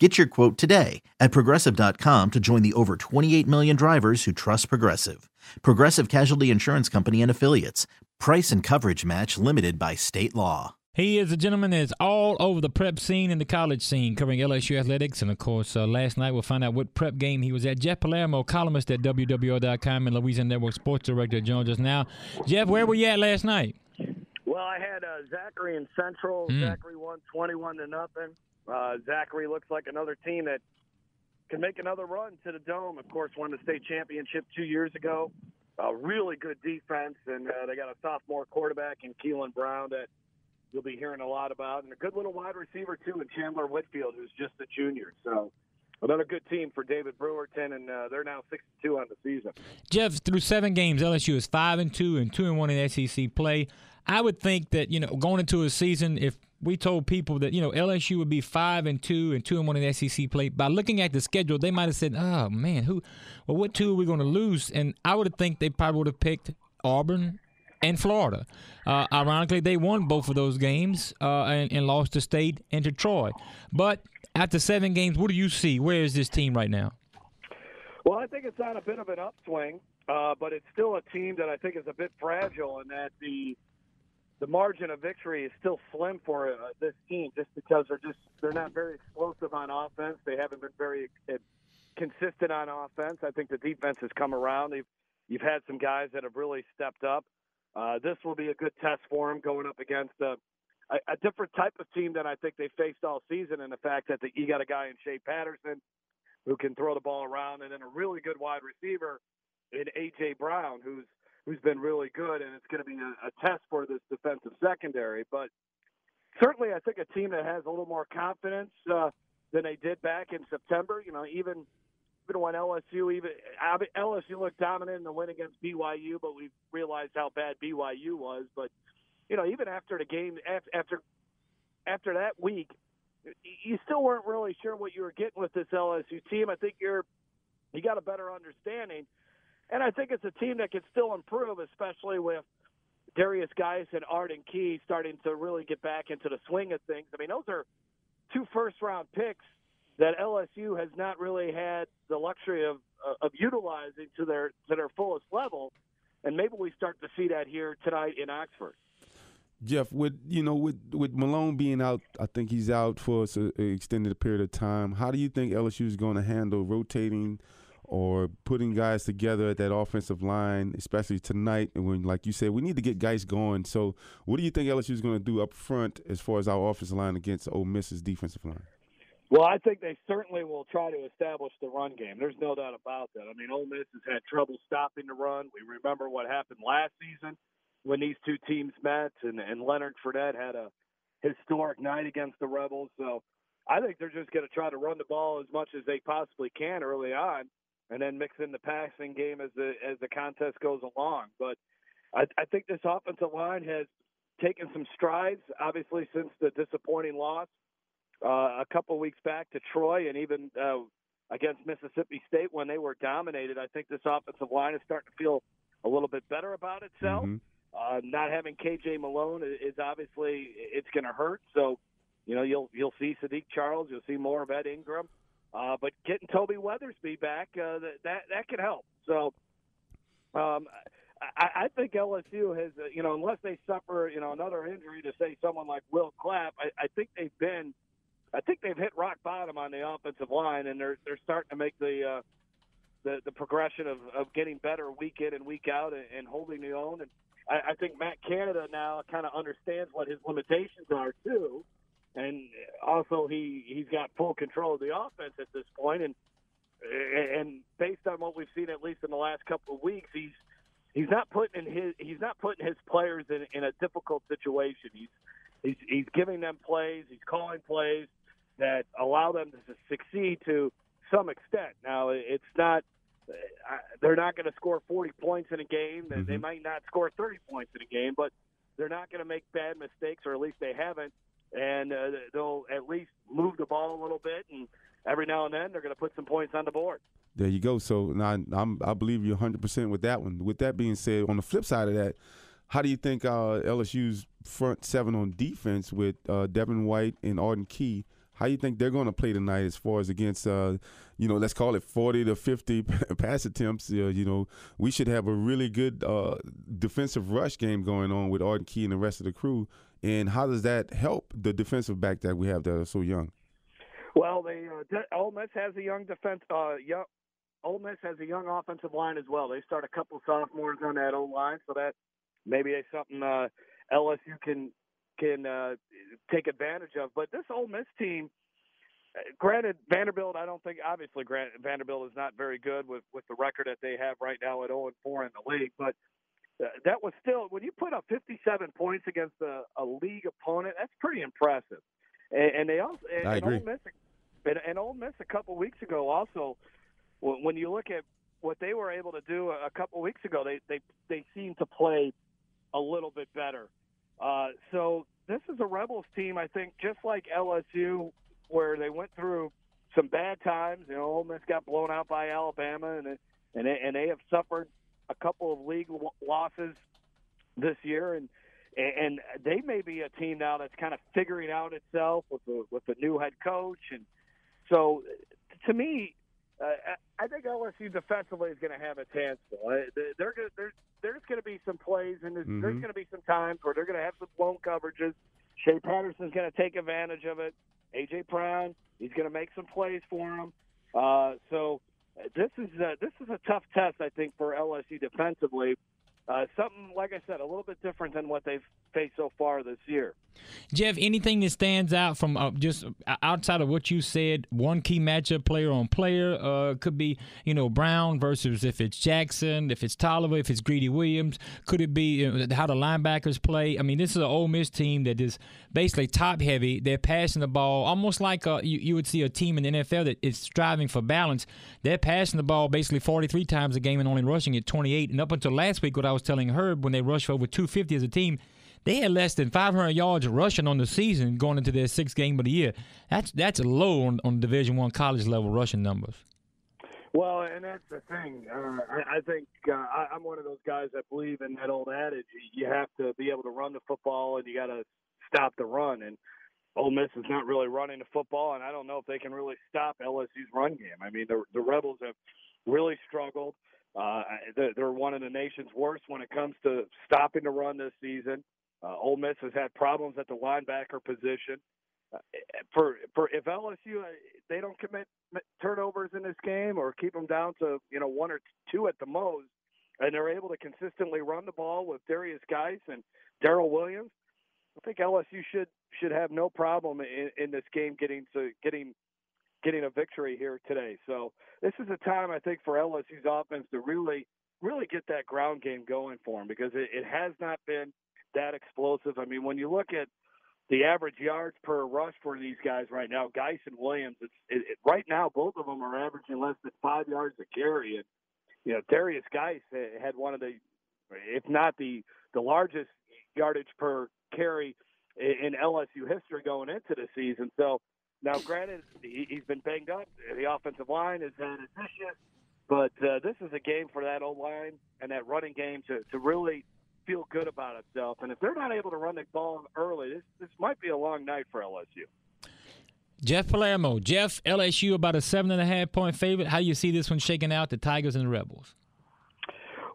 Get your quote today at progressive.com to join the over 28 million drivers who trust Progressive. Progressive Casualty Insurance Company and Affiliates. Price and coverage match limited by state law. He is a gentleman that's all over the prep scene and the college scene, covering LSU athletics. And of course, uh, last night we'll find out what prep game he was at. Jeff Palermo, columnist at WWL.com and Louisiana Network sports director, joins us now. Jeff, where were you at last night? Well, I had uh, Zachary in Central. Mm. Zachary won 21 to nothing. Uh, Zachary looks like another team that can make another run to the Dome. Of course, won the state championship two years ago. A really good defense, and uh, they got a sophomore quarterback in Keilon Brown that you'll be hearing a lot about, and a good little wide receiver too in Chandler Whitfield, who's just a junior. So another good team for David Brewerton, and uh, they're now six two on the season. Jeff, through seven games, LSU is five and two and two and one in SEC play. I would think that you know going into a season, if we told people that you know LSU would be five and two and two and one in the SEC play, by looking at the schedule, they might have said, "Oh man, who? Well, what two are we going to lose?" And I would think they probably would have picked Auburn and Florida. Uh, ironically, they won both of those games uh, and, and lost to State and to Troy. But after seven games, what do you see? Where is this team right now? Well, I think it's on a bit of an upswing, uh, but it's still a team that I think is a bit fragile, and that the the margin of victory is still slim for uh, this team, just because they're just they're not very explosive on offense. They haven't been very uh, consistent on offense. I think the defense has come around. They've you've had some guys that have really stepped up. Uh, this will be a good test for them going up against a, a, a different type of team than I think they faced all season. And the fact that the, you got a guy in Shea Patterson who can throw the ball around, and then a really good wide receiver in AJ Brown, who's who's been really good, and it's going to be a, a test for this defensive secondary. But certainly, I think a team that has a little more confidence uh, than they did back in September. You know, even even when LSU even LSU looked dominant in the win against BYU, but we realized how bad BYU was. But you know, even after the game, after after that week, you still weren't really sure what you were getting with this LSU team. I think you're you got a better understanding, and I think it's a team that can still improve, especially with Derrius Guice and Arden Key starting to really get back into the swing of things. I mean, those are two first round picks that LSU has not really had the luxury of uh, of utilizing to their to their fullest level, and maybe we start to see that here tonight in Oxford. Jeff, with you know, with with Malone being out, I think he's out for an extended period of time. How do you think LSU is going to handle rotating or putting guys together at that offensive line, especially tonight? And when, like you said, we need to get guys going. So, what do you think LSU is going to do up front as far as our offensive line against Ole Miss's defensive line? Well, I think they certainly will try to establish the run game. There's no doubt about that. I mean, Ole Miss has had trouble stopping the run. We remember what happened last season when these two teams met, and, and Leonard Fournette had a historic night against the Rebels. So I think they're just going to try to run the ball as much as they possibly can early on, and then mix in the passing game as the as the contest goes along. But I, I think this offensive line has taken some strides, obviously since the disappointing loss uh, a couple weeks back to Troy, and even uh, against Mississippi State when they were dominated. I think this offensive line is starting to feel a little bit better about itself. Mm-hmm. Uh, not having KJ Malone is obviously it's going to hurt. So, you know, you'll you'll see Saahdiq Charles, you'll see more of Ed Ingram, uh, but getting Toby Weathersby back uh, that that that could help. So, um, I, I think LSU has, uh, you know, unless they suffer, you know, another injury to say someone like Will Clapp, I, I think they've been, I think they've hit rock bottom on the offensive line, and they're they're starting to make the uh, the the progression of, of getting better week in and week out and, and holding the own. And I, I think Matt Canada now kind of understands what his limitations are too, and also he he's got full control of the offense at this point. And and based on what we've seen at least in the last couple of weeks, he's he's not putting in his he's not putting his players in, in a difficult situation. He's he's he's giving them plays, he's calling plays that allow them to succeed to some extent. Now it's not they're not going to score 40 points in a game. Mm-hmm. They might not score 30 points in a game, but they're not going to make bad mistakes, or at least they haven't. And uh, they'll at least move the ball a little bit, and every now and then they're going to put some points on the board. There you go. So now I'm, I believe you 100 percent with that one. With that being said, on the flip side of that, how do you think uh, LSU's front seven on defense with uh, Devin White and Arden Key? How do you think they're going to play tonight as far as against, uh, you know, let's call it 40 to 50 pass attempts? Uh, you know, we should have a really good uh, defensive rush game going on with Arden Key and the rest of the crew. And how does that help the defensive back that we have that are so young? Well, they uh, Ole Miss has a young defense. Uh, young, Ole Miss has a young offensive line as well. They start a couple sophomores on that O line, so that maybe it's something uh, LSU can can uh, take advantage of. But this Ole Miss team, uh, granted, Vanderbilt, I don't think obviously Grant, Vanderbilt is not very good with with the record that they have right now at 0 and 4 in the league, but. Uh, that was still when you put up 57 points against a, a league opponent. That's pretty impressive. And, and they also and, I agree. And Ole Miss, and, and Ole Miss a couple weeks ago also, when you look at what they were able to do a couple weeks ago, they they they seem to play a little bit better. Uh, so this is a Rebels team, I think, just like LSU, where they went through some bad times. You know, Ole Miss got blown out by Alabama, and and they, and they have suffered a couple of league losses this year, and and they may be a team now that's kind of figuring out itself with the with the new head coach, and so to me, uh, I think LSU defensively is going to have its hands full. They're gonna, there's there's going to be some plays, and there's, mm-hmm. there's going to be some times where they're going to have some blown coverages. Shea Patterson's going to take advantage of it. AJ Brown, he's going to make some plays for him. Uh, so this is a, this is a tough test, I think, for LSU defensively. Uh, something like I said, a little bit different than what they've faced so far this year. Jeff, anything that stands out from uh, just outside of what you said, one key matchup player on player uh, could be, you know, Brown versus if it's Jackson, if it's Toliver, if it's Greedy Williams. Could it be you know, how the linebackers play? I mean, this is an Ole Miss team that is basically top heavy. They're passing the ball almost like a, you, you would see a team in the NFL that is striving for balance. They're passing the ball basically 43 times a game and only rushing it 28. And up until last week, what I was telling Herb when they rushed for over 250 as a team, they had less than 500 yards rushing on the season going into their sixth game of the year. That's that's low on, on Division One college level rushing numbers. Well, and that's the thing. Uh, I, I think uh, I, I'm one of those guys that believe in that old adage: you have to be able to run the football, and you got to stop the run. And Ole Miss is not really running the football, and I don't know if they can really stop LSU's run game. I mean, the, the Rebels have really struggled. Uh, they're one of the nation's worst when it comes to stopping the run this season. Uh, Ole Miss has had problems at the linebacker position. Uh, for for if LSU uh, they don't commit turnovers in this game or keep them down to you know one or two at the most, and they're able to consistently run the ball with Derrius Guice and Darrel Williams, I think LSU should should have no problem in, in this game getting to getting getting a victory here today. So this is a time I think for LSU's offense to really really get that ground game going for them because it, it has not been that explosive. I mean, when you look at the average yards per rush for these guys right now, Guice and Williams, it's it, it, right now both of them are averaging less than five yards a carry. And you know, Derrius Guice had one of the, if not the the largest yardage per carry in LSU history going into the season. So now, granted, he's been banged up. The offensive line has had issues, but uh, this is a game for that O line and that running game to to really feel good about itself. And if they're not able to run the ball early, this this might be a long night for LSU. Jeff Palermo, Jeff, LSU about a seven and a half point favorite. How do you see this one shaking out? The Tigers and the Rebels.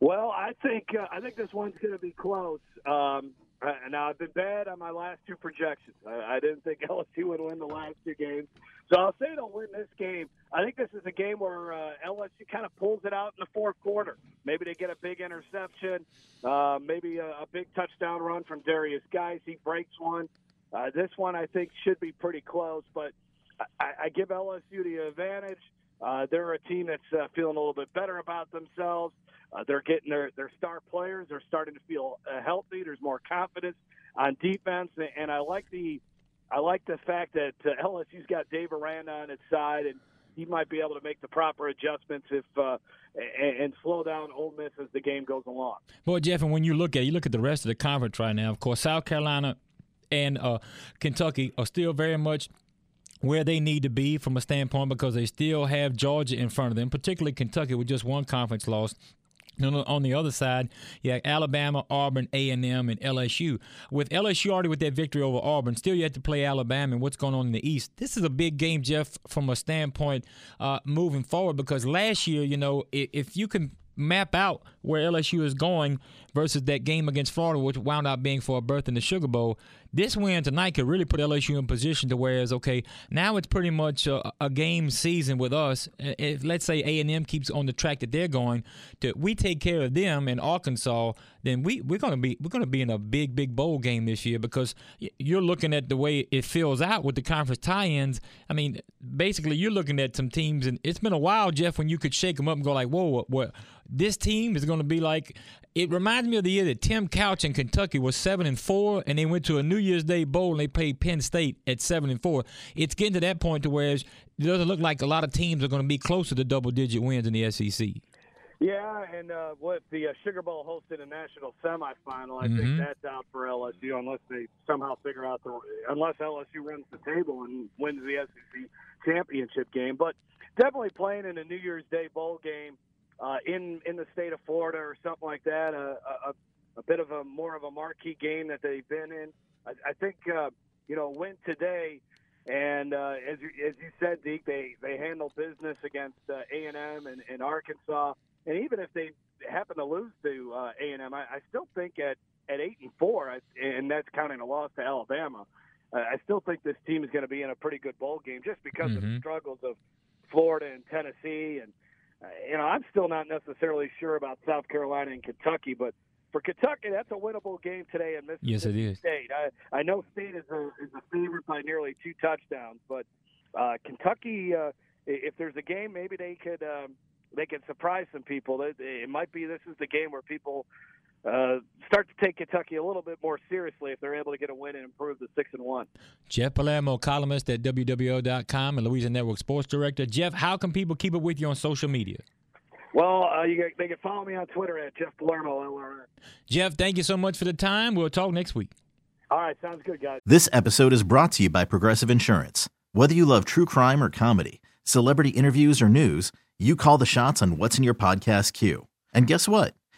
Well, I think uh, I think this one's going to be close. Um, uh, now I've been bad on my last two projections. I, I didn't think LSU would win the last two games, so I'll say they'll win this game. I think this is a game where uh, LSU kind of pulls it out in the fourth quarter. Maybe they get a big interception, uh, maybe a, a big touchdown run from Derrius Guice. He breaks one. Uh, this one I think should be pretty close, but I, I give LSU the advantage. Uh, they're a team that's uh, feeling a little bit better about themselves. Uh, they're getting their, their star players. They're starting to feel uh, healthy. There's more confidence on defense, and I like the I like the fact that uh, LSU's got Dave Aranda on its side, and he might be able to make the proper adjustments if uh, and, and slow down Ole Miss as the game goes along. Boy, Jeff, and when you look at you look at the rest of the conference right now. Of course, South Carolina and uh, Kentucky are still very much where they need to be from a standpoint because they still have Georgia in front of them, particularly Kentucky with just one conference loss. On the other side, yeah, Alabama, Auburn, A and M, and LSU. With LSU already with that victory over Auburn, still yet to play Alabama and what's going on in the East. This is a big game, Jeff, from a standpoint uh, moving forward because last year, you know, if you can map out where LSU is going versus that game against Florida, which wound up being for a berth in the Sugar Bowl, this win tonight could really put LSU in position to where it's okay. Now it's pretty much a, a game season with us. If let's say A and M keeps on the track that they're going, to we take care of them in Arkansas, then we we're gonna be we're gonna be in a big big bowl game this year because you're looking at the way it fills out with the conference tie-ins. I mean, basically you're looking at some teams, and it's been a while, Jeff, when you could shake them up and go like, whoa, what, what this team is going to be like it reminds me of the year that Tim Couch in Kentucky was seven and four, and they went to a New Year's Day bowl and they played Penn State at seven and four. It's getting to that point to where it doesn't look like a lot of teams are going to be closer to double digit wins in the SEC. Yeah, and uh, what the uh, Sugar Bowl hosted a national semifinal, I mm-hmm. think that's out for LSU unless they somehow figure out the unless LSU runs the table and wins the SEC championship game. But definitely playing in a New Year's Day bowl game uh, in in the state of Florida or something like that. A, a, a bit of a more of a marquee game that they've been in. I, I think uh, you know win today, and uh, as you as you said, Deke, they they handle business against uh, A and M and in Arkansas, and even if they happen to lose to uh, A and M, I, I still think at at eight and four, I, and that's counting a loss to Alabama. Uh, I still think this team is going to be in a pretty good bowl game just because mm-hmm. of the mm-hmm. struggles of Florida and Tennessee and uh, you know, I'm still not necessarily sure about South Carolina and Kentucky, but for Kentucky, that's a winnable game today in Mississippi yes, it is. State. I, I know State is a is a favorite by nearly two touchdowns, but uh, Kentucky, uh, if there's a game, maybe they could um, they could surprise some people. It, it might be this is the game where people uh, start to take Kentucky a little bit more seriously if they're able to get a win and improve the six and one. Jeff Palermo, columnist at WWL.com and Louisiana Network Sports Director. Jeff, how can people keep up with you on social media? Well, uh, you, they can follow me on Twitter at Jeff Palermo LRN. Jeff, thank you so much for the time. We'll talk next week. All right, sounds good, guys. This episode is brought to you by Progressive Insurance. Whether you love true crime or comedy, celebrity interviews or news, you call the shots on what's in your podcast queue. And guess what?